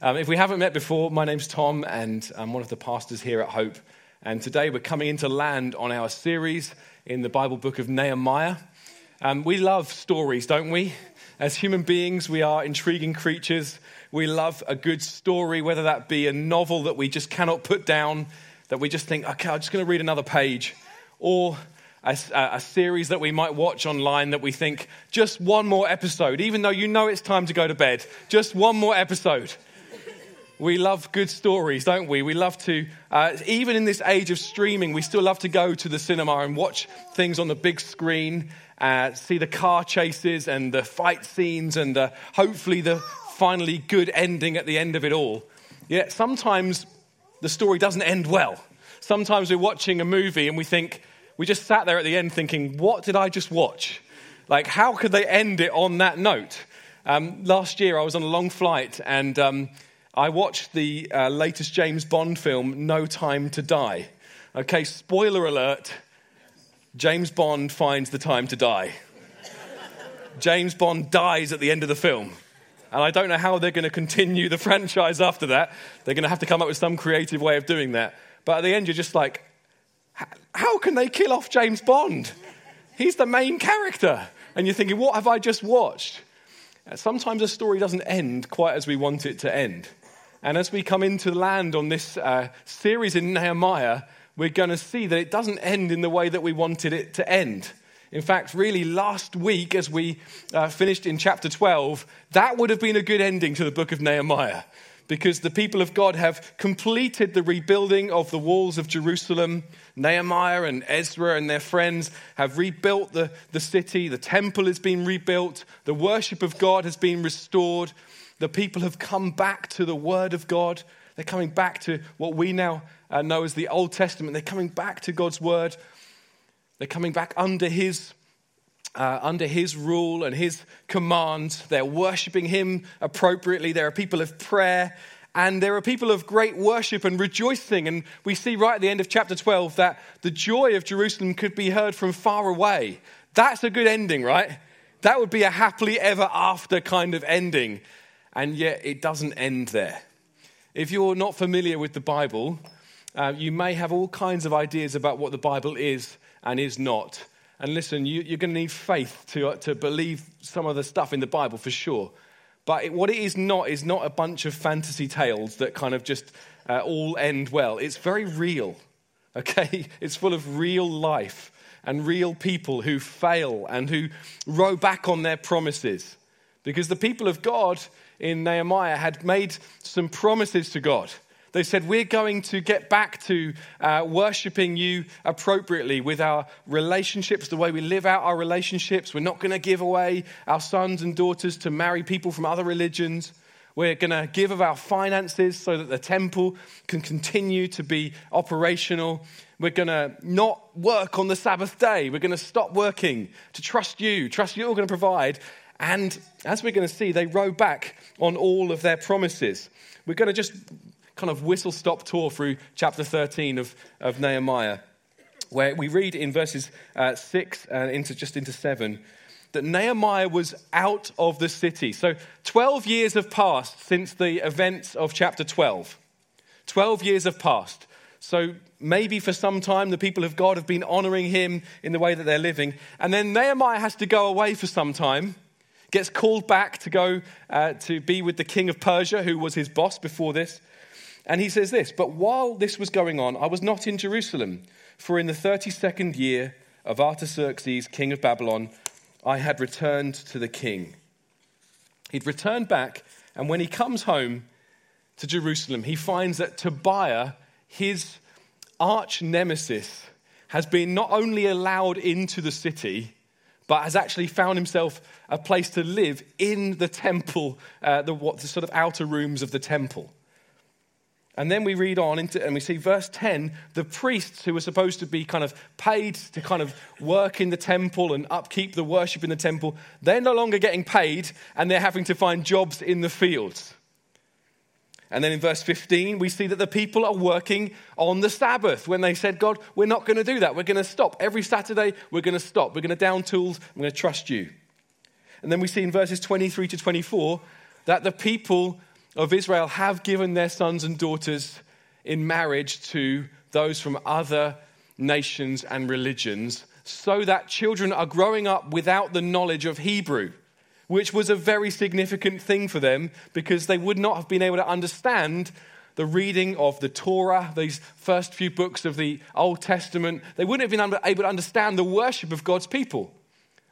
Um, if we haven't met before, my name's Tom, and I'm one of the pastors here at Hope. And today we're coming into land on our series in the Bible book of Nehemiah. Um, we love stories, don't we? As human beings, we are intriguing creatures. We love a good story, whether that be a novel that we just cannot put down, that we just think, okay, I'm just going to read another page, or a, a, series that we might watch online that we think, just one more episode, even though you know it's time to go to bed, just one more episode. We love good stories, don't we? We love to, uh, even in this age of streaming, we still love to go to the cinema and watch things on the big screen, uh, see the car chases and the fight scenes, and uh, hopefully the finally good ending at the end of it all. Yet sometimes the story doesn't end well. Sometimes we're watching a movie and we think, we just sat there at the end thinking, what did I just watch? Like, how could they end it on that note? Um, last year, I was on a long flight and um, I watched the uh, latest James Bond film, No Time to Die. Okay, spoiler alert James Bond finds the time to die. James Bond dies at the end of the film. And I don't know how they're going to continue the franchise after that. They're going to have to come up with some creative way of doing that. But at the end, you're just like, how can they kill off James Bond? He's the main character. And you're thinking, what have I just watched? Uh, sometimes a story doesn't end quite as we want it to end. And as we come into land on this uh, series in Nehemiah, we're going to see that it doesn't end in the way that we wanted it to end. In fact, really, last week, as we uh, finished in chapter 12, that would have been a good ending to the book of Nehemiah because the people of God have completed the rebuilding of the walls of Jerusalem. Nehemiah and Ezra and their friends have rebuilt the, the city. The temple has been rebuilt. The worship of God has been restored. The people have come back to the word of God. They're coming back to what we now uh, know as the Old Testament. They're coming back to God's word. They're coming back under his uh, under his rule and his commands. They're worshiping him appropriately. There are people of prayer and there are people of great worship and rejoicing. And we see right at the end of chapter 12 that the joy of Jerusalem could be heard from far away. That's a good ending, right? That would be a happily ever after kind of ending. And yet it doesn't end there. If you're not familiar with the Bible, uh, you may have all kinds of ideas about what the Bible is and is not. And listen, you, are going to need faith to, uh, to believe some of the stuff in the Bible for sure. But it, what it is not is not a bunch of fantasy tales that kind of just uh, all end well. It's very real, okay? It's full of real life and real people who fail and who row back on their promises. Because the people of God in Nehemiah had made some promises to God. They said, We're going to get back to uh, worshiping you appropriately with our relationships, the way we live out our relationships. We're not going to give away our sons and daughters to marry people from other religions. We're going to give of our finances so that the temple can continue to be operational. We're going to not work on the Sabbath day. We're going to stop working to trust you, trust you're going to provide. And as we're going to see, they row back on all of their promises. We're going to just kind of whistle stop tour through chapter 13 of, of Nehemiah, where we read in verses uh, 6 and into, just into 7 that Nehemiah was out of the city. So 12 years have passed since the events of chapter 12. 12 years have passed. So maybe for some time the people of God have been honoring him in the way that they're living. And then Nehemiah has to go away for some time, gets called back to go uh, to be with the king of Persia, who was his boss before this. And he says this But while this was going on, I was not in Jerusalem, for in the 32nd year of Artaxerxes, king of Babylon, I had returned to the king. He'd returned back, and when he comes home to Jerusalem, he finds that Tobiah, his arch nemesis, has been not only allowed into the city, but has actually found himself a place to live in the temple, uh, the, what, the sort of outer rooms of the temple. And then we read on into, and we see verse 10 the priests who were supposed to be kind of paid to kind of work in the temple and upkeep the worship in the temple, they're no longer getting paid and they're having to find jobs in the fields. And then in verse 15, we see that the people are working on the Sabbath when they said, God, we're not going to do that. We're going to stop. Every Saturday, we're going to stop. We're going to down tools. We're going to trust you. And then we see in verses 23 to 24 that the people of Israel have given their sons and daughters in marriage to those from other nations and religions so that children are growing up without the knowledge of Hebrew, which was a very significant thing for them because they would not have been able to understand the reading of the Torah, these first few books of the Old Testament. They wouldn't have been able to understand the worship of God's people.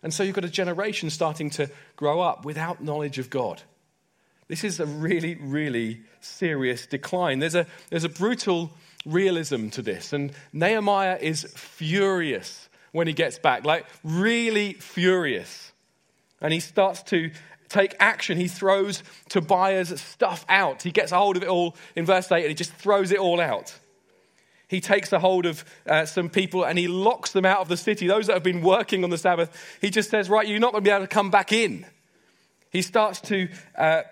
And so you've got a generation starting to grow up without knowledge of God. This is a really, really serious decline. There's a, there's a brutal realism to this. And Nehemiah is furious when he gets back, like really furious. And he starts to take action. He throws Tobiah's stuff out. He gets a hold of it all in verse 8 and he just throws it all out. He takes a hold of uh, some people and he locks them out of the city. Those that have been working on the Sabbath, he just says, Right, you're not going to be able to come back in. He starts to uh,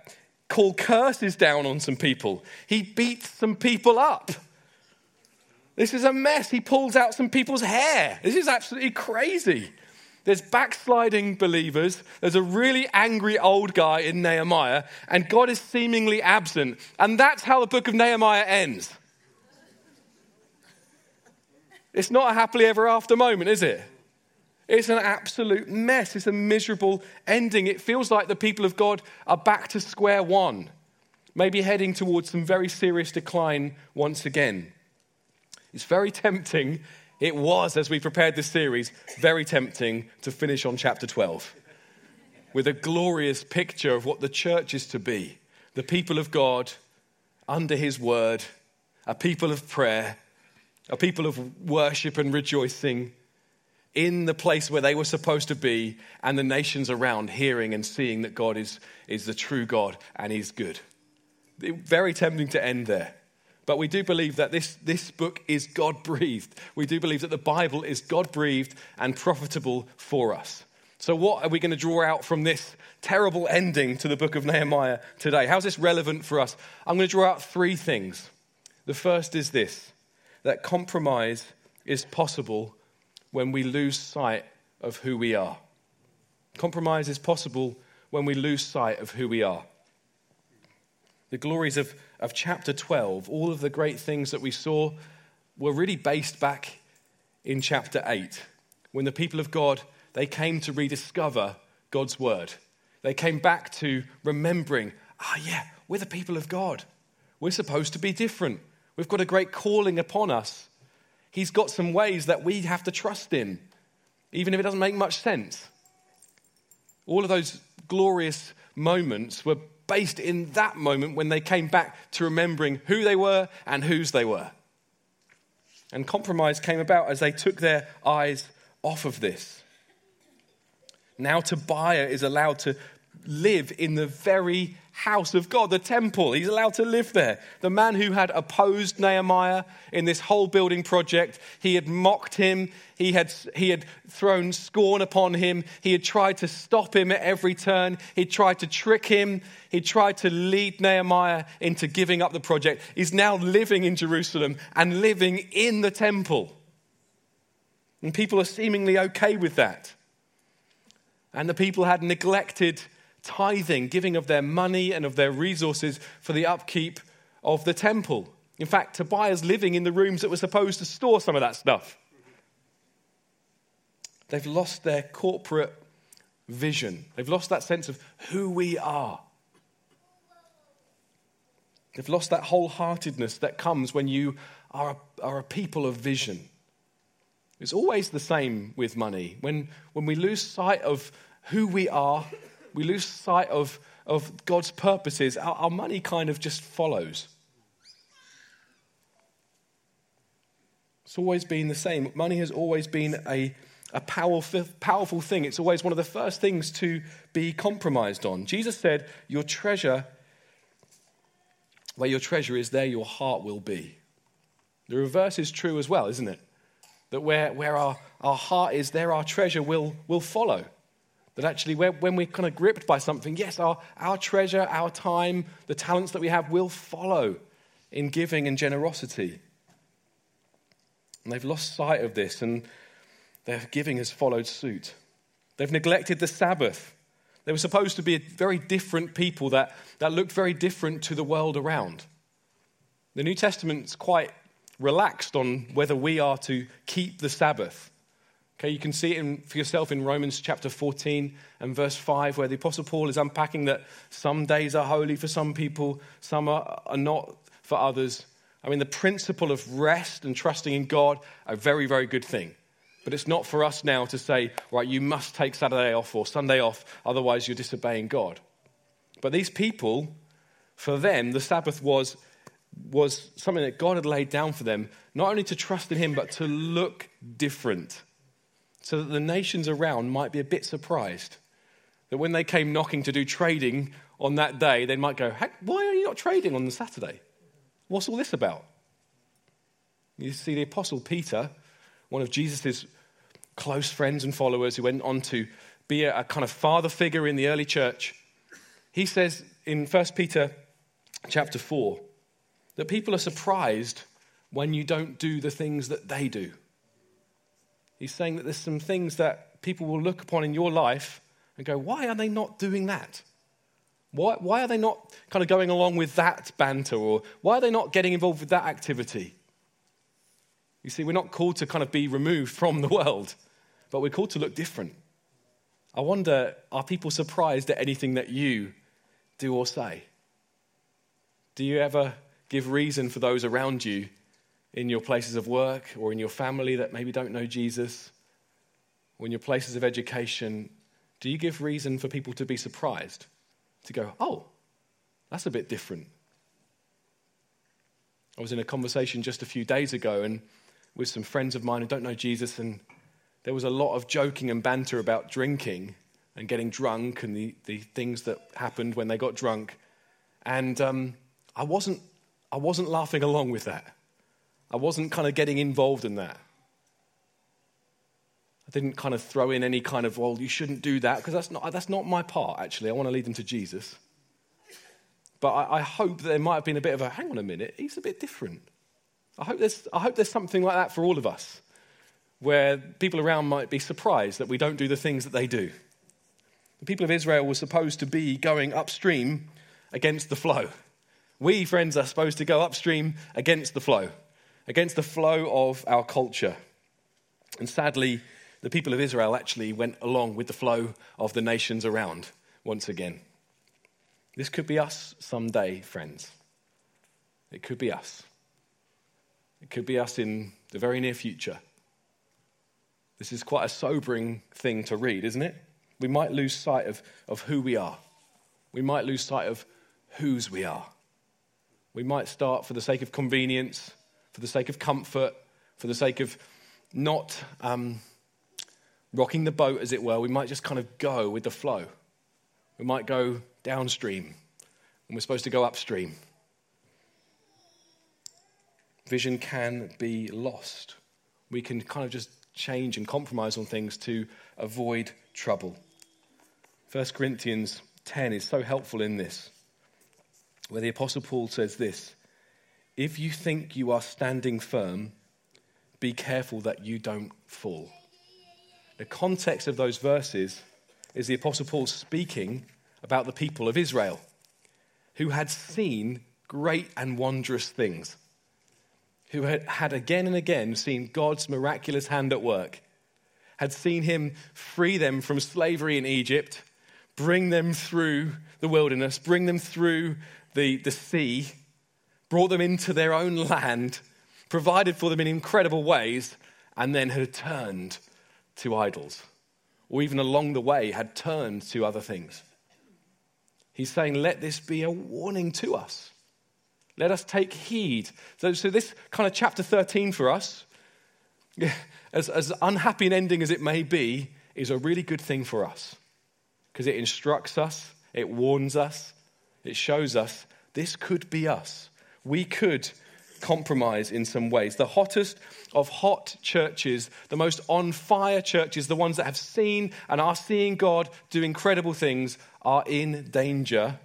call curses down on some people. He beats some people up. This is a mess. He pulls out some people's hair. This is absolutely crazy. There's backsliding believers. There's a really angry old guy in Nehemiah, and God is seemingly absent. And that's how the book of Nehemiah ends. It's not a happily ever after moment, is it? It's an absolute mess. It's a miserable ending. It feels like the people of God are back to square one, maybe heading towards some very serious decline once again. It's very tempting. It was, as we prepared this series, very tempting to finish on chapter 12 with a glorious picture of what the church is to be the people of God under his word, a people of prayer, a people of worship and rejoicing in the place where they were supposed to be, and the nations around hearing and seeing that God is, is the true God and He's good. Very tempting to end there. But we do believe that this, this book is God breathed. We do believe that the Bible is God breathed and profitable for us. So, what are we going to draw out from this terrible ending to the book of Nehemiah today? How's this relevant for us? I'm going to draw out three things. The first is this that compromise is possible when we lose sight of who we are. Compromise is possible when we lose sight of who we are the glories of, of chapter 12, all of the great things that we saw were really based back in chapter 8 when the people of God they came to rediscover God's word. They came back to remembering, ah, yeah, we're the people of God. We're supposed to be different. We've got a great calling upon us. He's got some ways that we have to trust in, even if it doesn't make much sense. All of those glorious moments were based in that moment when they came back to remembering who they were and whose they were. And compromise came about as they took their eyes off of this. Now Tobiah is allowed to live in the very house of God, the temple. He's allowed to live there. The man who had opposed Nehemiah in this whole building project, he had mocked him, he had, he had thrown scorn upon him, he had tried to stop him at every turn, he tried to trick him, he tried to lead Nehemiah into giving up the project. He's now living in Jerusalem and living in the temple. And people are seemingly okay with that. And the people had neglected tithing, giving of their money and of their resources for the upkeep of the temple. In fact, Tobiah's living in the rooms that were supposed to store some of that stuff. They've lost their corporate vision, they've lost that sense of who we are. They've lost that wholeheartedness that comes when you are a, are a people of vision. It's always the same with money. When, when we lose sight of who we are we lose sight of, of God's purposes, our, our money kind of just follows. It's always been the same. Money has always been a, a powerful, powerful thing. It's always one of the first things to be compromised on. Jesus said, Your treasure, where your treasure is, there your heart will be. The reverse is true as well, isn't it? That where, where our, our heart is, there our treasure will, will follow. That actually, when we're kind of gripped by something, yes, our, our treasure, our time, the talents that we have will follow in giving and generosity. And they've lost sight of this, and their giving has followed suit. They've neglected the Sabbath. They were supposed to be a very different people that, that looked very different to the world around. The New Testament's quite relaxed on whether we are to keep the Sabbath. Okay, you can see it in, for yourself in Romans chapter 14 and verse 5, where the Apostle Paul is unpacking that some days are holy for some people, some are, are not for others. I mean, the principle of rest and trusting in God, a very, very good thing. But it's not for us now to say, right, you must take Saturday off or Sunday off, otherwise you're disobeying God. But these people, for them, the Sabbath was, was something that God had laid down for them, not only to trust in Him, but to look different, so that the nations around might be a bit surprised. That when they came knocking to do trading on that day, they might go, Why are you not trading on the Saturday? What's all this about? You see, the Apostle Peter, one of Jesus' close friends and followers who went on to be a, a kind of father figure in the early church, he says in 1 Peter chapter 4 that people are surprised when you don't do the things that they do. He's saying that there's some things that people will look upon in your life and go, why are they not doing that? Why, why are they not kind of going along with that banter? Or why are they not getting involved with that activity? You see, we're not called to kind of be removed from the world, but we're called to look different. I wonder, are people surprised at anything that you do or say? Do you ever give reason for those around you in your places of work or in your family that maybe don't know Jesus, or in your places of education? Do you give reason for people to be surprised? to go, oh, that's a bit different. I was in a conversation just a few days ago and with some friends of mine who don't know Jesus, and there was a lot of joking and banter about drinking and getting drunk and the, the things that happened when they got drunk. And um, I, wasn't, I wasn't laughing along with that. I wasn't kind of getting involved in that. I didn't kind of throw in any kind of, well, you shouldn't do that, because that's not, that's not my part, actually. I want to lead them to Jesus. But I, I hope there might have been a bit of a, hang on a minute, he's a bit different. I hope, there's, I hope there's something like that for all of us, where people around might be surprised that we don't do the things that they do. The people of Israel were supposed to be going upstream against the flow. We, friends, are supposed to go upstream against the flow, against the flow of our culture. And sadly, the people of Israel actually went along with the flow of the nations around once again. This could be us someday, friends. It could be us. It could be us in the very near future. This is quite a sobering thing to read, isn't it? We might lose sight of, of who we are. We might lose sight of whose we are. We might start for the sake of convenience, for the sake of comfort, for the sake of not um, rocking the boat, as it were, we might just kind of go with the flow. We might go downstream, and we're supposed to go upstream. Vision can be lost. We can kind of just change and compromise on things to avoid trouble. 1 Corinthians 10 is so helpful in this, where the Apostle Paul says this If you think you are standing firm, be careful that you don't fall. The context of those verses is the Apostle Paul speaking about the people of Israel who had seen great and wondrous things, who had, had again and again seen God's miraculous hand at work, had seen him free them from slavery in Egypt, bring them through the wilderness, bring them through the, the sea, brought them into their own land, provided for them in incredible ways, and then had turned to idols, or even along the way had turned to other things. He's saying, let this be a warning to us. Let us take heed. So, so this kind of chapter 13 for us, as, as unhappy an ending as it may be, is a really good thing for us because it instructs us, it warns us, it shows us this could be us. We could compromise in some ways. The hottest of hot churches, the most on fire churches, the ones that have seen and are seeing God do incredible things, are in danger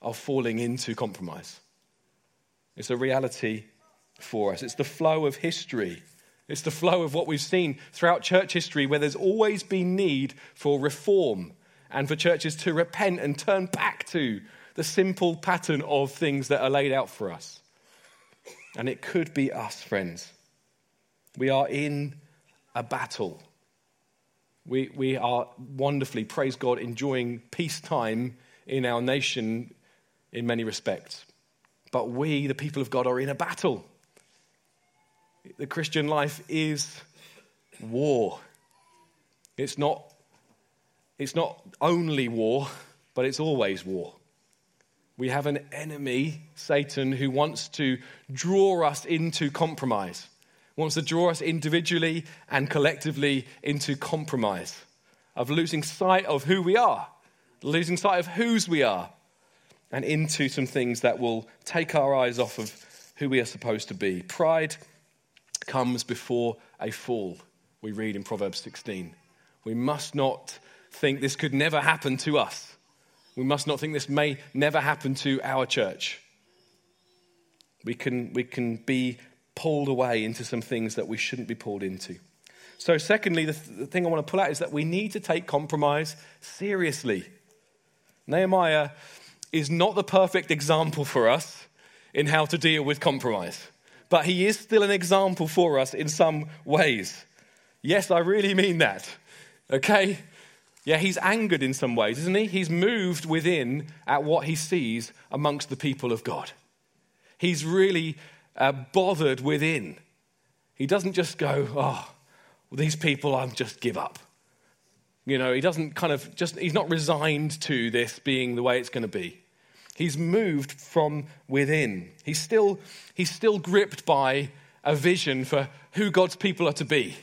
of falling into compromise. It's a reality for us. It's the flow of history. It's the flow of what we've seen throughout church history where there's always been need for reform and for churches to repent and turn back to the simple pattern of things that are laid out for us. And it could be us, friends. We are in a battle. We, we are wonderfully, praise God, enjoying peacetime in our nation in many respects. But we, the people of God, are in a battle. The Christian life is war. It's not, it's not only war, but it's always war. We have an enemy, Satan, who wants to draw us into compromise, wants to draw us individually and collectively into compromise, of losing sight of who we are, losing sight of whose we are, and into some things that will take our eyes off of who we are supposed to be. Pride comes before a fall, we read in Proverbs 16. We must not think this could never happen to us. We must not think this may never happen to our church. We can, we can be pulled away into some things that we shouldn't be pulled into. So, secondly, the, th- the thing I want to pull out is that we need to take compromise seriously. Nehemiah is not the perfect example for us in how to deal with compromise, but he is still an example for us in some ways. Yes, I really mean that. Okay? Yeah, he's angered in some ways, isn't he? He's moved within at what he sees amongst the people of God. He's really uh, bothered within. He doesn't just go, oh, these people, I'm just give up. You know, he doesn't kind of just, he's not resigned to this being the way it's going to be. He's moved from within. He's still, he's still gripped by a vision for who God's people are to be.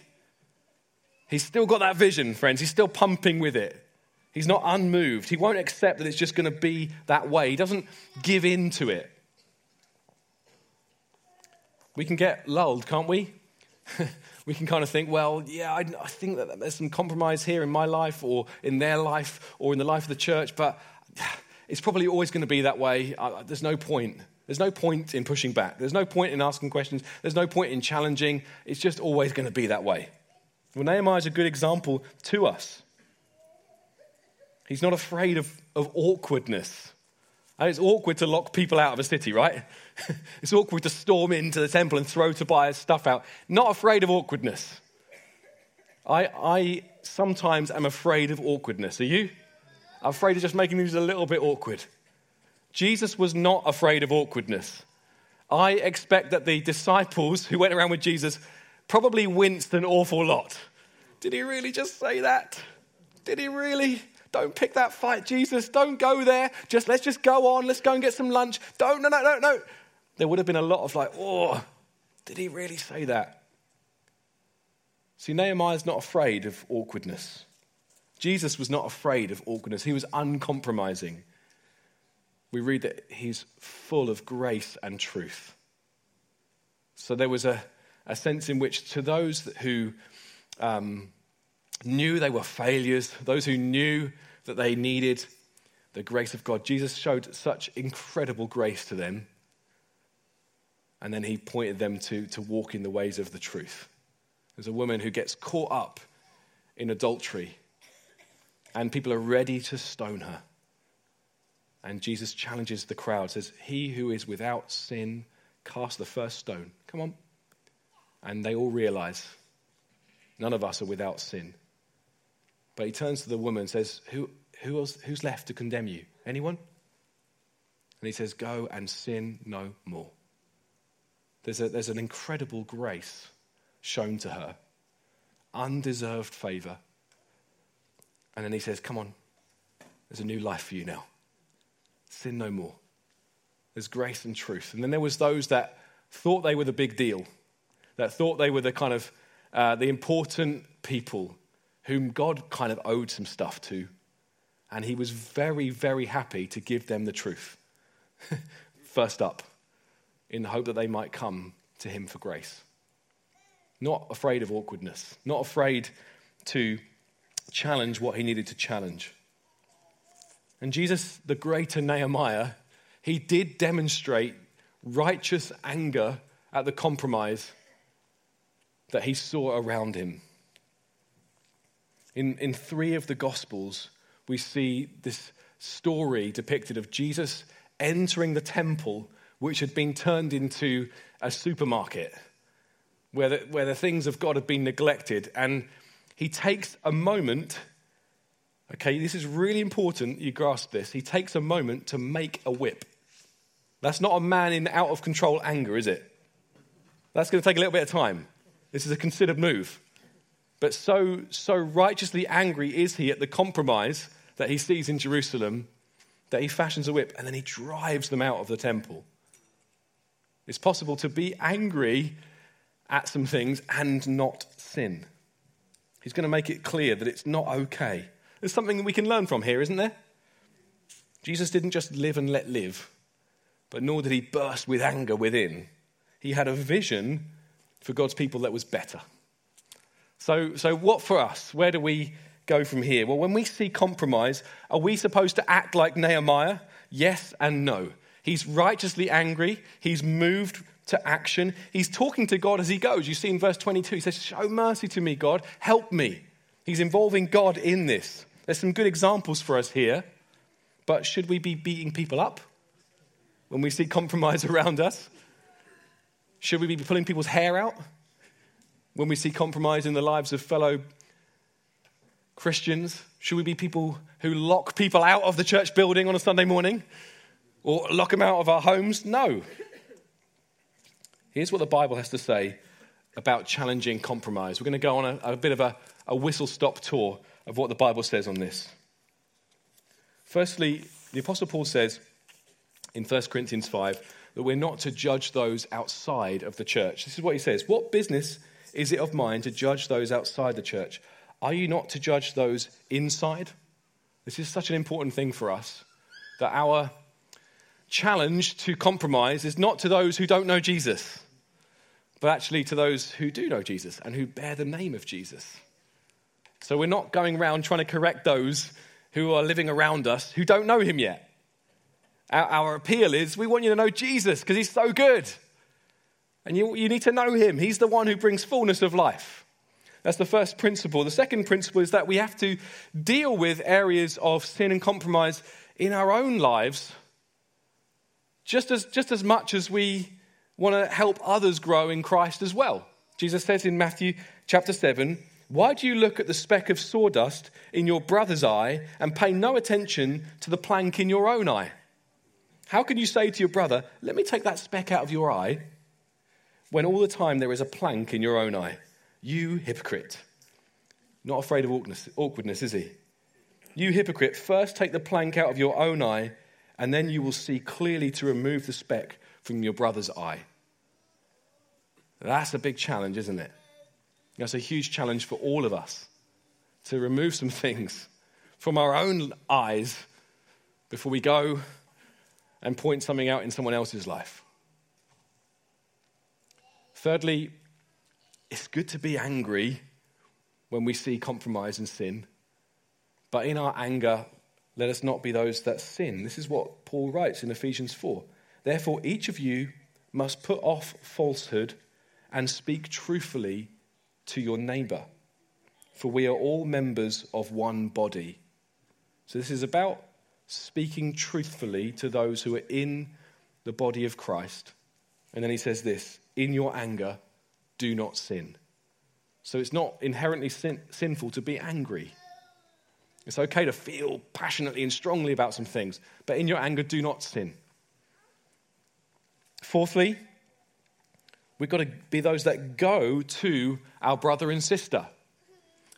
He's still got that vision, friends. He's still pumping with it. He's not unmoved. He won't accept that it's just going to be that way. He doesn't give in to it. We can get lulled, can't we? we can kind of think, well, yeah, I, think that there's some compromise here in my life or in their life or in the life of the church, but it's probably always going to be that way. There's no point. There's no point in pushing back. There's no point in asking questions. There's no point in challenging. It's just always going to be that way. Well, Nehemiah is a good example to us. He's not afraid of, of awkwardness. And it's awkward to lock people out of a city, right? it's awkward to storm into the temple and throw Tobiah's stuff out. Not afraid of awkwardness. I, I sometimes am afraid of awkwardness. Are you? I'm afraid of just making things a little bit awkward. Jesus was not afraid of awkwardness. I expect that the disciples who went around with Jesus probably winced an awful lot. Did he really just say that? Did he really? Don't pick that fight, Jesus. Don't go there. Just let's just go on. Let's go and get some lunch. Don't, no, no, no, no. There would have been a lot of like, oh, did he really say that? See, Nehemiah's not afraid of awkwardness. Jesus was not afraid of awkwardness. He was uncompromising. We read that he's full of grace and truth. So there was a, a sense in which, to those who um, knew they were failures, those who knew that they needed the grace of God, Jesus showed such incredible grace to them. And then he pointed them to, to walk in the ways of the truth. There's a woman who gets caught up in adultery, and people are ready to stone her. And Jesus challenges the crowd, says, He who is without sin, cast the first stone. Come on. And they all realize none of us are without sin. But he turns to the woman and says, Who, who else, Who's left to condemn you? Anyone? And he says, Go and sin no more. There's, a, there's an incredible grace shown to her, undeserved favor. And then he says, Come on, there's a new life for you now. Sin no more. There's grace and truth. And then there was those that thought they were the big deal that thought they were the kind of uh, the important people whom God kind of owed some stuff to. And he was very, very happy to give them the truth. First up, in the hope that they might come to him for grace. Not afraid of awkwardness, not afraid to challenge what he needed to challenge. And Jesus, the greater Nehemiah, he did demonstrate righteous anger at the compromise that he saw around him. In, in three of the Gospels, we see this story depicted of Jesus entering the temple, which had been turned into a supermarket where the, where the things of God have been neglected. And he takes a moment, okay, this is really important, you grasp this. He takes a moment to make a whip. That's not a man in out of control anger, is it? That's going to take a little bit of time. This is a considered move. But so, so righteously angry is he at the compromise that he sees in Jerusalem that he fashions a whip and then he drives them out of the temple. It's possible to be angry at some things and not sin. He's going to make it clear that it's not okay. There's something that we can learn from here, isn't there? Jesus didn't just live and let live, but nor did he burst with anger within. He had a vision for God's people that was better. So, so what for us? Where do we go from here? Well, when we see compromise, are we supposed to act like Nehemiah? Yes and no. He's righteously angry, he's moved to action. He's talking to God as he goes. You see in verse 22, he says, Show mercy to me, God, help me. He's involving God in this. There's some good examples for us here, but should we be beating people up when we see compromise around us? Should we be pulling people's hair out when we see compromise in the lives of fellow Christians? Should we be people who lock people out of the church building on a Sunday morning or lock them out of our homes? No. Here's what the Bible has to say about challenging compromise. We're going to go on a, a bit of a, a whistle stop tour of what the Bible says on this. Firstly, the Apostle Paul says in 1 Corinthians 5 that we're not to judge those outside of the church. This is what he says What business is it of mine to judge those outside the church? Are you not to judge those inside? This is such an important thing for us that our challenge to compromise is not to those who don't know Jesus, but actually to those who do know Jesus and who bear the name of Jesus. So we're not going around trying to correct those who are living around us who don't know him yet. Our, our appeal is we want you to know Jesus because he's so good. And you, you need to know him. He's the one who brings fullness of life. That's the first principle. The second principle is that we have to deal with areas of sin and compromise in our own lives just as, just as much as we want to help others grow in Christ as well. Jesus says in Matthew chapter 7 Why do you look at the speck of sawdust in your brother's eye and pay no attention to the plank in your own eye? How can you say to your brother, Let me take that speck out of your eye, when all the time there is a plank in your own eye? You hypocrite. Not afraid of awkwardness, is he? You hypocrite, first take the plank out of your own eye, and then you will see clearly to remove the speck from your brother's eye. That's a big challenge, isn't it? That's a huge challenge for all of us to remove some things from our own eyes before we go and point something out in someone else's life. Thirdly, it's good to be angry when we see compromise and sin, but in our anger, let us not be those that sin. This is what Paul writes in Ephesians 4. Therefore, each of you must put off falsehood and speak truthfully to your neighbor, for we are all members of one body. So, this is about speaking truthfully to those who are in the body of Christ. And then he says this in your anger, do not sin. So it's not inherently sin- sinful to be angry. It's okay to feel passionately and strongly about some things, but in your anger, do not sin. Fourthly, we've got to be those that go to our brother and sister.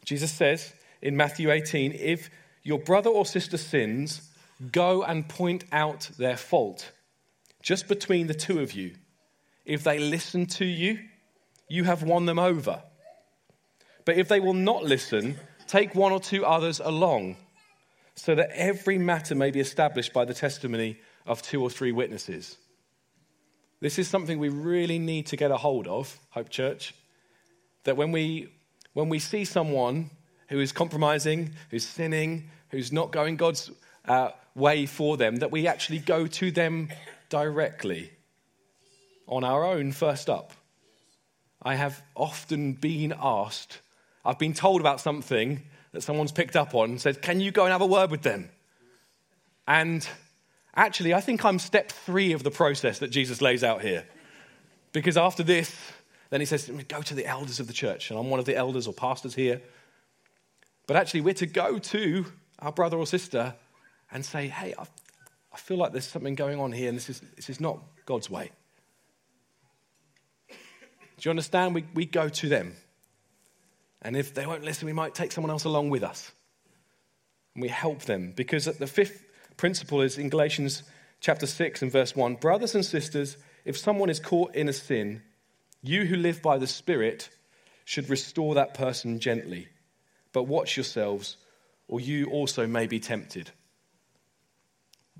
Jesus says in Matthew 18 if your brother or sister sins, Go and point out their fault just between the two of you. If they listen to you, you have won them over. But if they will not listen, take one or two others along, so that every matter may be established by the testimony of two or three witnesses. This is something we really need to get a hold of, Hope Church. That when we, when we see someone who is compromising, who's sinning, who's not going God's uh, way for them, that we actually go to them directly on our own first up. I have often been asked, I've been told about something that someone's picked up on and said, Can you go and have a word with them? And actually, I think I'm step three of the process that Jesus lays out here. Because after this, then he says, Go to the elders of the church. And I'm one of the elders or pastors here. But actually, we're to go to our brother or sister and say, Hey, I, I feel like there's something going on here, and this is, this is not God's way. Do you understand? We, we go to them. And if they won't listen, we might take someone else along with us. And we help them. Because the fifth principle is in Galatians chapter 6 and verse 1 Brothers and sisters, if someone is caught in a sin, you who live by the Spirit should restore that person gently. But watch yourselves, or you also may be tempted.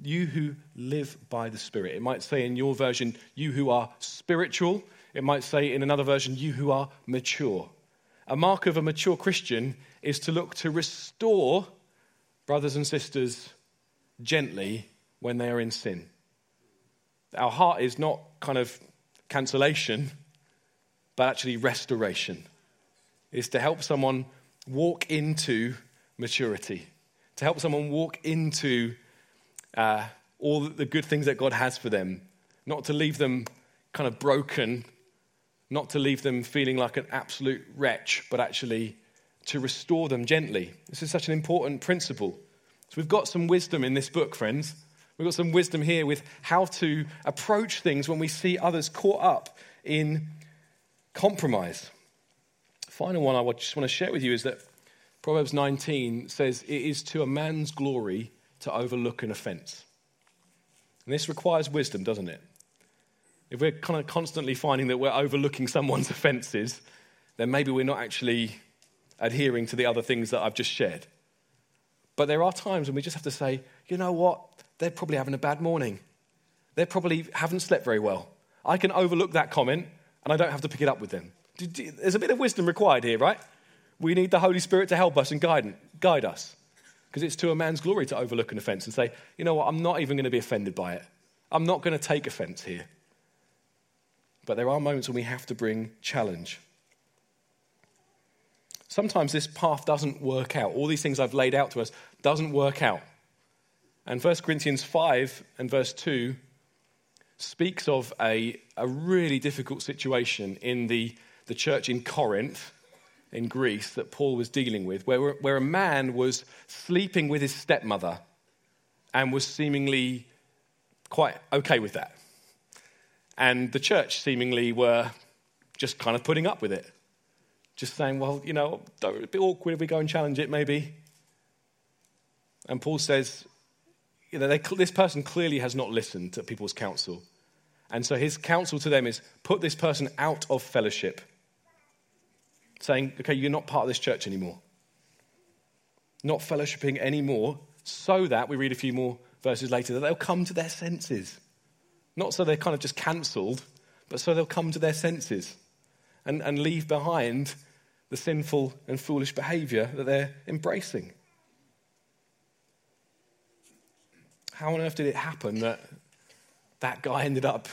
You who live by the Spirit. It might say in your version, you who are spiritual. It might say in another version, you who are mature. A mark of a mature Christian is to look to restore brothers and sisters gently when they are in sin. Our heart is not kind of cancellation, but actually restoration. Is to help someone walk into maturity, to help someone walk into uh, all the good things that God has for them, not to leave them kind of broken, not to leave them feeling like an absolute wretch, but actually to restore them gently. This is such an important principle. So we've got some wisdom in this book, friends. We've got some wisdom here with how to approach things when we see others caught up in compromise. Final one I just want to share with you is that Proverbs 19 says, It is to a man's glory to overlook an offense. And this requires wisdom, doesn't it? If we're kind of constantly finding that we're overlooking someone's offenses, then maybe we're not actually adhering to the other things that I've just shared. But there are times when we just have to say, you know what? They're probably having a bad morning. They probably haven't slept very well. I can overlook that comment and I don't have to pick it up with them. There's a bit of wisdom required here, right? We need the Holy Spirit to help us and guide, guide us. Because it's to a man's glory to overlook an offense and say, you know what, I'm not even going to be offended by it. I'm not going to take offense here. But there are moments when we have to bring challenge. Sometimes this path doesn't work out. All these things I've laid out to us doesn't work out. And 1 Corinthians 5 and verse 2 speaks of a, a really difficult situation in the, the church in Corinth in Greece that Paul was dealing with, where, where a man was sleeping with his stepmother and was seemingly quite okay with that. And the church seemingly were just kind of putting up with it. Just saying, well, you know, a bit awkward if we go and challenge it, maybe. And Paul says, you know, they, this person clearly has not listened to people's counsel. And so his counsel to them is put this person out of fellowship saying, okay, you're not part of this church anymore. Not fellowshipping anymore, so that, we read a few more verses later, that they'll come to their senses. Not so they're kind of just cancelled, but so they'll come to their senses and, and leave behind the sinful and foolish behavior that they're embracing. How on earth did it happen that that guy ended up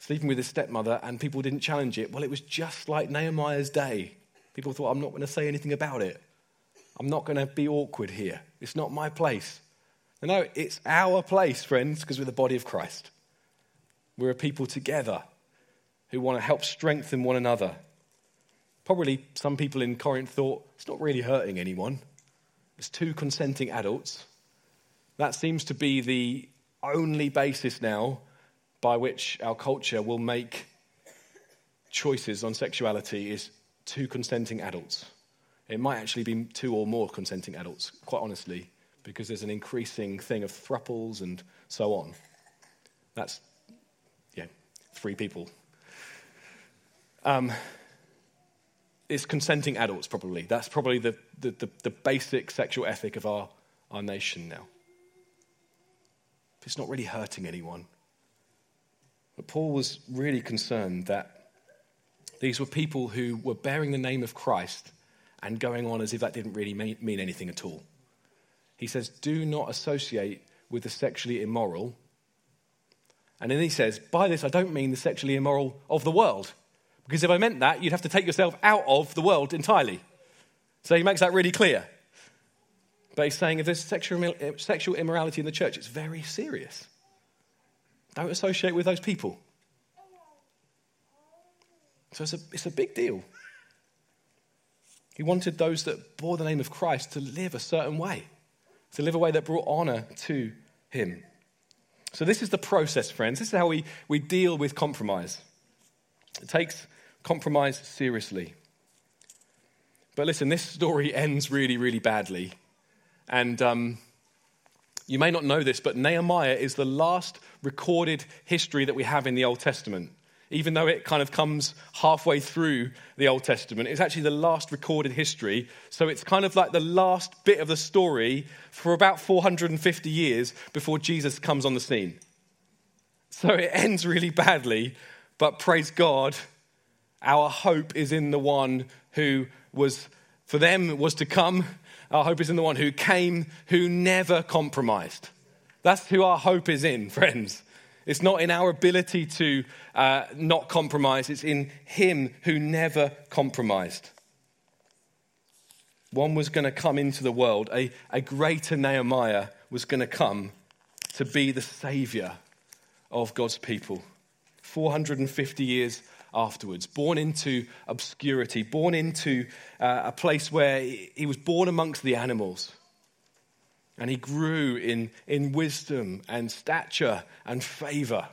sleeping with his stepmother and people didn't challenge it? Well, it was just like Nehemiah's day. People thought, I'm not going to say anything about it. I'm not going to be awkward here. It's not my place. No, it's our place, friends, because we're the body of Christ. We're a people together who want to help strengthen one another. Probably some people in Corinth thought, it's not really hurting anyone. It's two consenting adults. That seems to be the only basis now by which our culture will make choices on sexuality is two consenting adults. It might actually be two or more consenting adults, quite honestly, because there's an increasing thing of thruples and so on. That's, yeah, three people. Um, it's consenting adults, probably. That's probably the, the, the, the basic sexual ethic of our, our nation now. It's not really hurting anyone. But Paul was really concerned that these were people who were bearing the name of Christ and going on as if that didn't really mean anything at all. He says, Do not associate with the sexually immoral. And then he says, By this I don't mean the sexually immoral of the world. Because if I meant that, you'd have to take yourself out of the world entirely. So he makes that really clear. But he's saying if there's sexual, sexual immorality in the church, it's very serious. Don't associate with those people. So it's a, it's a big deal. He wanted those that bore the name of Christ to live a certain way, to live a way that brought honor to him. So, this is the process, friends. This is how we, we deal with compromise. It takes compromise seriously. But listen, this story ends really, really badly. And um, you may not know this, but Nehemiah is the last recorded history that we have in the Old Testament even though it kind of comes halfway through the Old Testament. It's actually the last recorded history. So it's kind of like the last bit of the story for about 450 years before Jesus comes on the scene. So it ends really badly, but praise God, our hope is in the one who was, for them, was to come. Our hope is in the one who came, who never compromised. That's who our hope is in, friends. It's not in our ability to uh, not compromise, it's in Him who never compromised. One was going to come into the world, a, a greater Nehemiah was going to come to be the savior of God's people. 450 years afterwards, born into obscurity, born into uh, a place where he was born amongst the animals. And he grew in, in wisdom and stature and favor.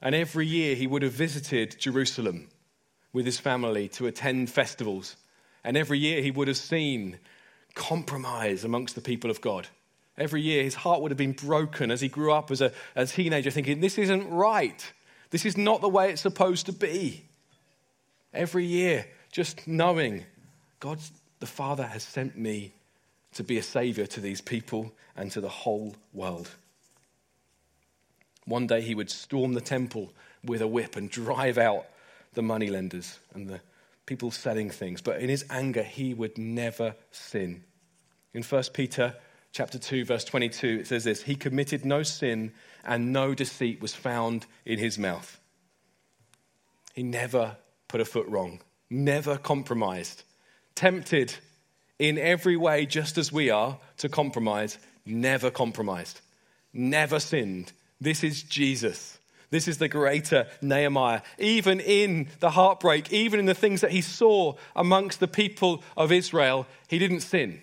And every year he would have visited Jerusalem with his family to attend festivals. And every year he would have seen compromise amongst the people of God. Every year his heart would have been broken as he grew up as a, a teenager, thinking, This isn't right. This is not the way it's supposed to be. Every year, just knowing God the Father has sent me to be a savior to these people and to the whole world. One day he would storm the temple with a whip and drive out the moneylenders and the people selling things. But in his anger, he would never sin. In 1 Peter chapter 2 verse 22 it says this, he committed no sin and no deceit was found in his mouth. He never put a foot wrong, never compromised. Tempted in every way, just as we are, to compromise, never compromised, never sinned. This is Jesus. This is the greater Nehemiah. Even in the heartbreak, even in the things that he saw amongst the people of Israel, he didn't sin.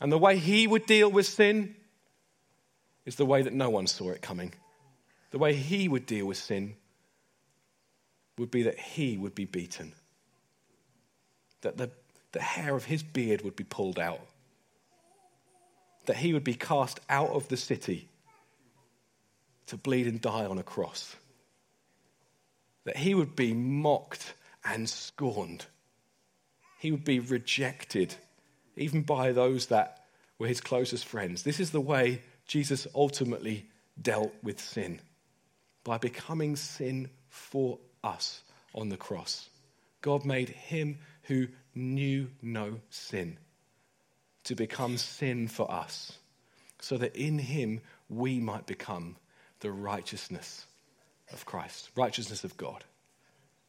And the way he would deal with sin is the way that no one saw it coming. The way he would deal with sin would be that he would be beaten. That the the hair of his beard would be pulled out, that he would be cast out of the city to bleed and die on a cross, that he would be mocked and scorned, he would be rejected, even by those that were his closest friends. This is the way Jesus ultimately dealt with sin by becoming sin for us on the cross. God made him who knew no sin to become sin for us, so that in him we might become the righteousness of Christ, righteousness of God.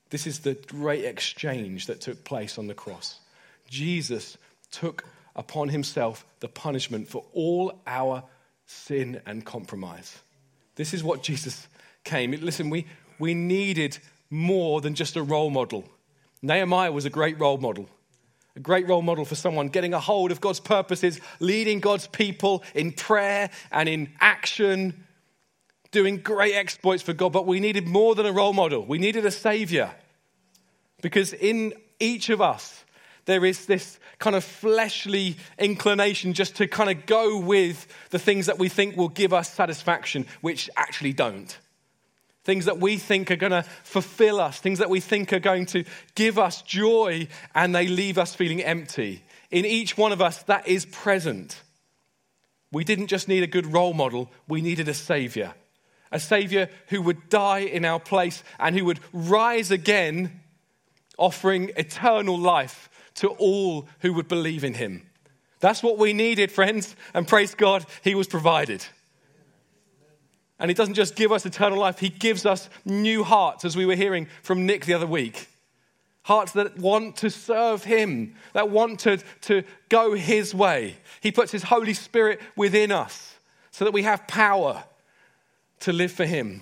This is the great exchange that took place on the cross. Jesus took upon himself the punishment for all our sin and compromise. This is what Jesus came. Listen, we, we needed more than just a role model. Nehemiah was a great role model, a great role model for someone getting a hold of God's purposes, leading God's people in prayer and in action, doing great exploits for God. But we needed more than a role model, we needed a savior. Because in each of us, there is this kind of fleshly inclination just to kind of go with the things that we think will give us satisfaction, which actually don't things that we think are going to fulfill us, things that we think are going to give us joy, and they leave us feeling empty. In each one of us, that is present. We didn't just need a good role model, we needed a savior. A savior who would die in our place and who would rise again, offering eternal life to all who would believe in him. That's what we needed, friends, and praise God, he was provided. And He doesn't just give us eternal life, He gives us new hearts, as we were hearing from Nick the other week. Hearts that want to serve Him, that want to, to go His way. He puts His Holy Spirit within us so that we have power to live for Him.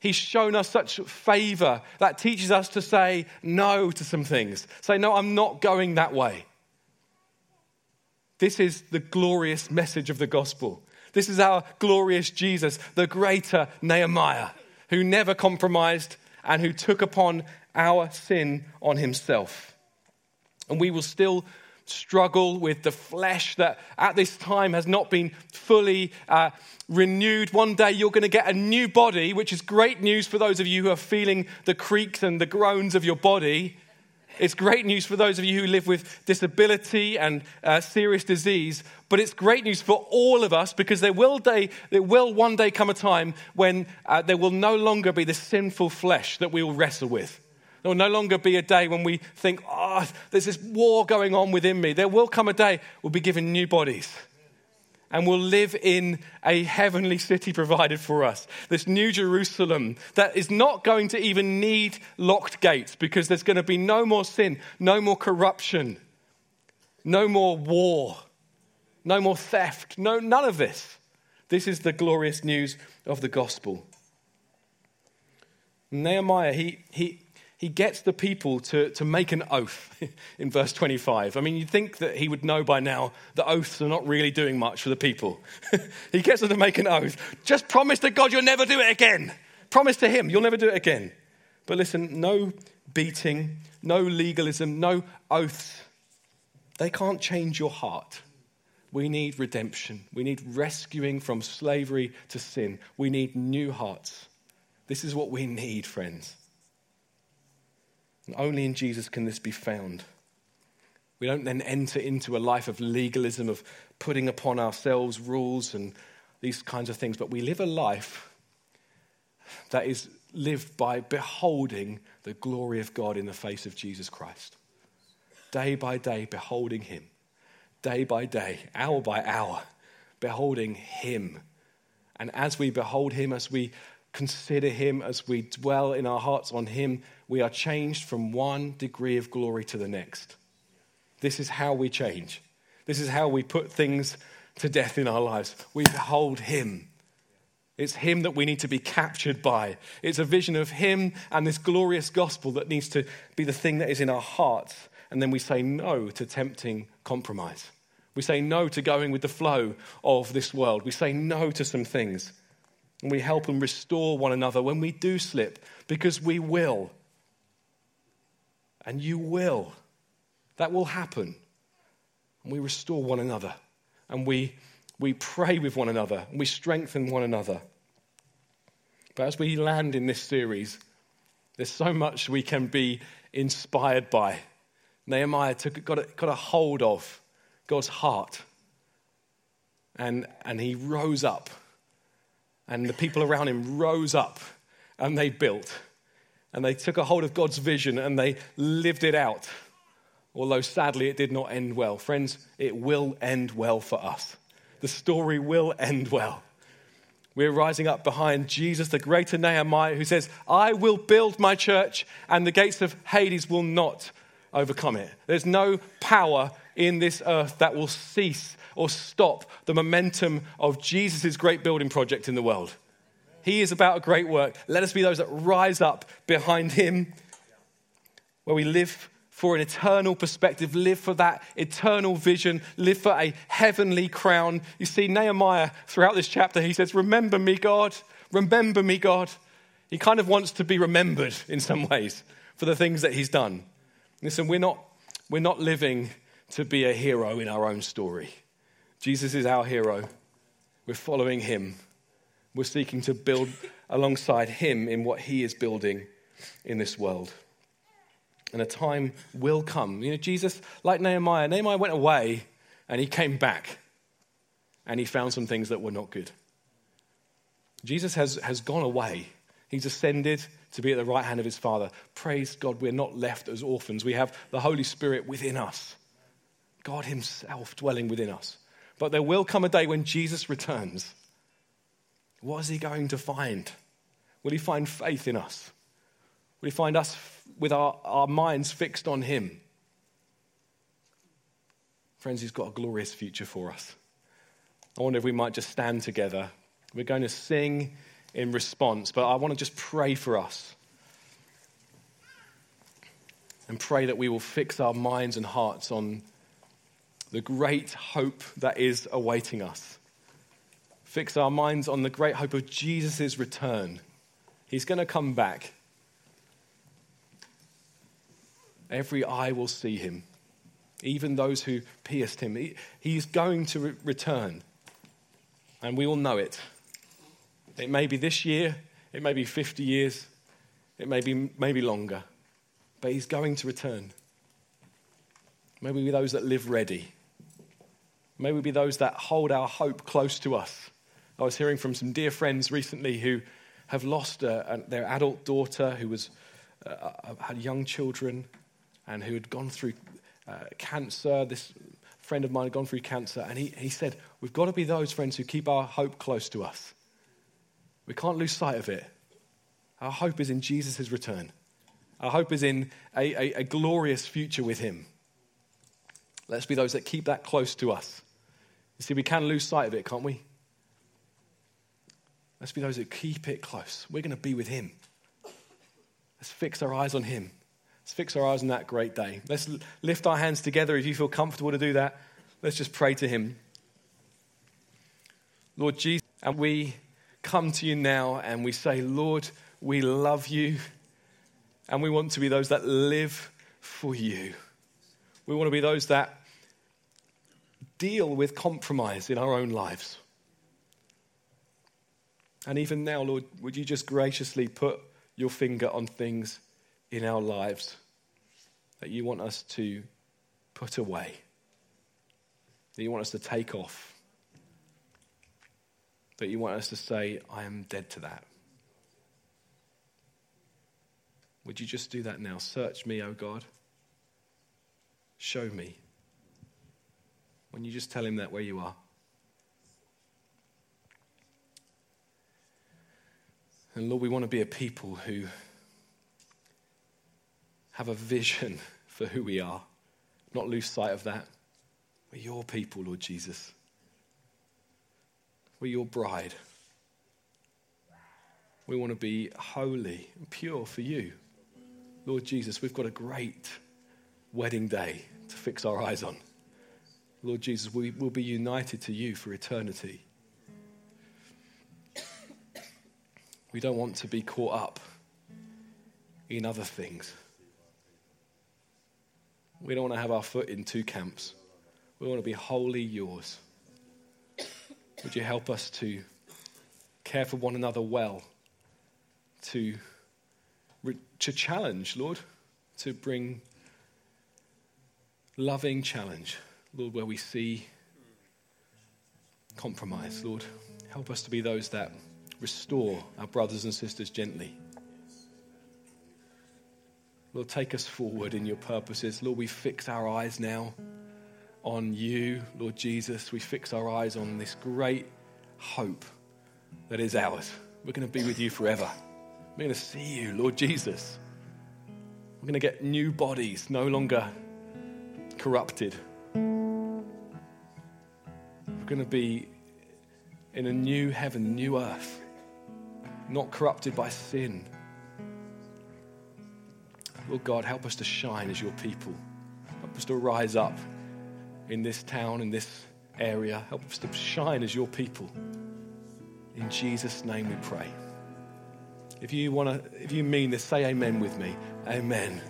He's shown us such favor that teaches us to say no to some things. Say, no, I'm not going that way. This is the glorious message of the gospel. This is our glorious Jesus, the greater Nehemiah, who never compromised and who took upon our sin on himself. And we will still struggle with the flesh that at this time has not been fully uh, renewed. One day you're going to get a new body, which is great news for those of you who are feeling the creaks and the groans of your body. It's great news for those of you who live with disability and uh, serious disease, but it's great news for all of us because there will, day, there will one day come a time when uh, there will no longer be the sinful flesh that we will wrestle with. There will no longer be a day when we think, oh, there's this war going on within me. There will come a day we'll be given new bodies and we'll live in a heavenly city provided for us. This new Jerusalem that is not going to even need locked gates because there's going to be no more sin, no more corruption, no more war, no more theft, no, none of this. This is the glorious news of the gospel. Nehemiah, he, he, he gets the people to, to make an oath in verse 25. I mean, you'd think that he would know by now that oaths are not really doing much for the people. he gets them to make an oath. Just promise to God you'll never do it again. Promise to him you'll never do it again. But listen, no beating, no legalism, no oaths. They can't change your heart. We need redemption. We need rescuing from slavery to sin. We need new hearts. This is what we need, friends. And only in Jesus can this be found. We don't then enter into a life of legalism, of putting upon ourselves rules and these kinds of things, but we live a life that is lived by beholding the glory of God in the face of Jesus Christ. Day by day, beholding Him. Day by day, hour by hour, beholding Him. And as we behold Him, as we consider Him, as we dwell in our hearts on Him, we are changed from one degree of glory to the next. This is how we change. This is how we put things to death in our lives. We behold Him. It's Him that we need to be captured by. It's a vision of Him and this glorious gospel that needs to be the thing that is in our hearts. And then we say no to tempting compromise. We say no to going with the flow of this world. We say no to some things. And we help and restore one another when we do slip, because we will. And you will. That will happen. And we restore one another. And we, we pray with one another. And we strengthen one another. But as we land in this series, there's so much we can be inspired by. Nehemiah took, got, a, got a hold of God's heart. And, and he rose up. And the people around him rose up and they built and they took a hold of God's vision and they lived it out. Although sadly it did not end well. Friends, it will end well for us. The story will end well. We're rising up behind Jesus, the greater Nehemiah, who says, I will build my church and the gates of Hades will not overcome it. There's no power in this earth that will cease or stop the momentum of Jesus' great building project in the world. He is about a great work. Let us be those that rise up behind him, where we live for an eternal perspective, live for that eternal vision, live for a heavenly crown. You see, Nehemiah, throughout this chapter, he says, Remember me, God. Remember me, God. He kind of wants to be remembered in some ways for the things that he's done. Listen, we're not, we're not living to be a hero in our own story. Jesus is our hero. We're following him. We're seeking to build alongside him in what he is building in this world. And a time will come. You know, Jesus, like Nehemiah, Nehemiah went away and he came back and he found some things that were not good. Jesus has, has gone away. He's ascended to be at the right hand of his Father. Praise God, we're not left as orphans. We have the Holy Spirit within us, God Himself dwelling within us. But there will come a day when Jesus returns what is he going to find? Will he find faith in us? Will He find us with our, our minds fixed on Him? Friends, He's got a glorious future for us. I wonder if we might just stand together. We're going to sing in response, but I want to just pray for us and pray that we will fix our minds and hearts on the great hope that is awaiting us. Fix our minds on the great hope of Jesus' return. He's going to come back. Every eye will see him, even those who pierced him. He, he's going to re- return, and we all know it. It may be this year, it may be 50 years, it may be maybe longer, but he's going to return. May we those that live ready. May we be those that hold our hope close to us. I was hearing from some dear friends recently who have lost a, a, their adult daughter who was, uh, uh, had young children and who had gone through uh, cancer. This friend of mine had gone through cancer, and he, he said, We've got to be those friends who keep our hope close to us. We can't lose sight of it. Our hope is in Jesus' return. Our hope is in a, a, a glorious future with Him. Let's be those that keep that close to us. You see, we can lose sight of it, can't we? Let's be those that keep it close. We're going to be with Him. Let's fix our eyes on Him. Let's fix our eyes on that great day. Let's lift our hands together if you feel comfortable to do that. Let's just pray to Him. Lord Jesus, and we come to you now and we say, Lord, we love you and we want to be those that live for you. We want to be those that deal with compromise in our own lives. And even now, Lord, would you just graciously put your finger on things in our lives that you want us to put away, that you want us to take off, that you want us to say, I am dead to that. Would you just do that now? Search me, O oh God. Show me. When you just tell him that where you are. And Lord, we want to be a people who have a vision for who we are, not lose sight of that. We're your people, Lord Jesus. We're your bride. We want to be holy and pure for you. Lord Jesus, we've got a great wedding day to fix our eyes on. Lord Jesus, we will be united to you for eternity. We don't want to be caught up in other things. We don't want to have our foot in two camps. We want to be wholly yours. Would you help us to care for one another well, to, to challenge, Lord, to bring loving challenge, Lord, where we see compromise, Lord. Help us to be those that restore our brothers and sisters gently. Lord, take us forward in your purposes. Lord, we fix our eyes now on you, Lord Jesus. We fix our eyes on this great hope that is ours. We're going to be with you forever. We're going to see you, Lord Jesus. We're going to get new bodies, no longer corrupted. Going to be in a new heaven, new earth not corrupted by sin. Lord God, help us to shine as your people. Help us to rise up in this town, in this area. Help us to shine as your people. In Jesus' name we pray. If you want to, if you mean this, say amen with me. Amen.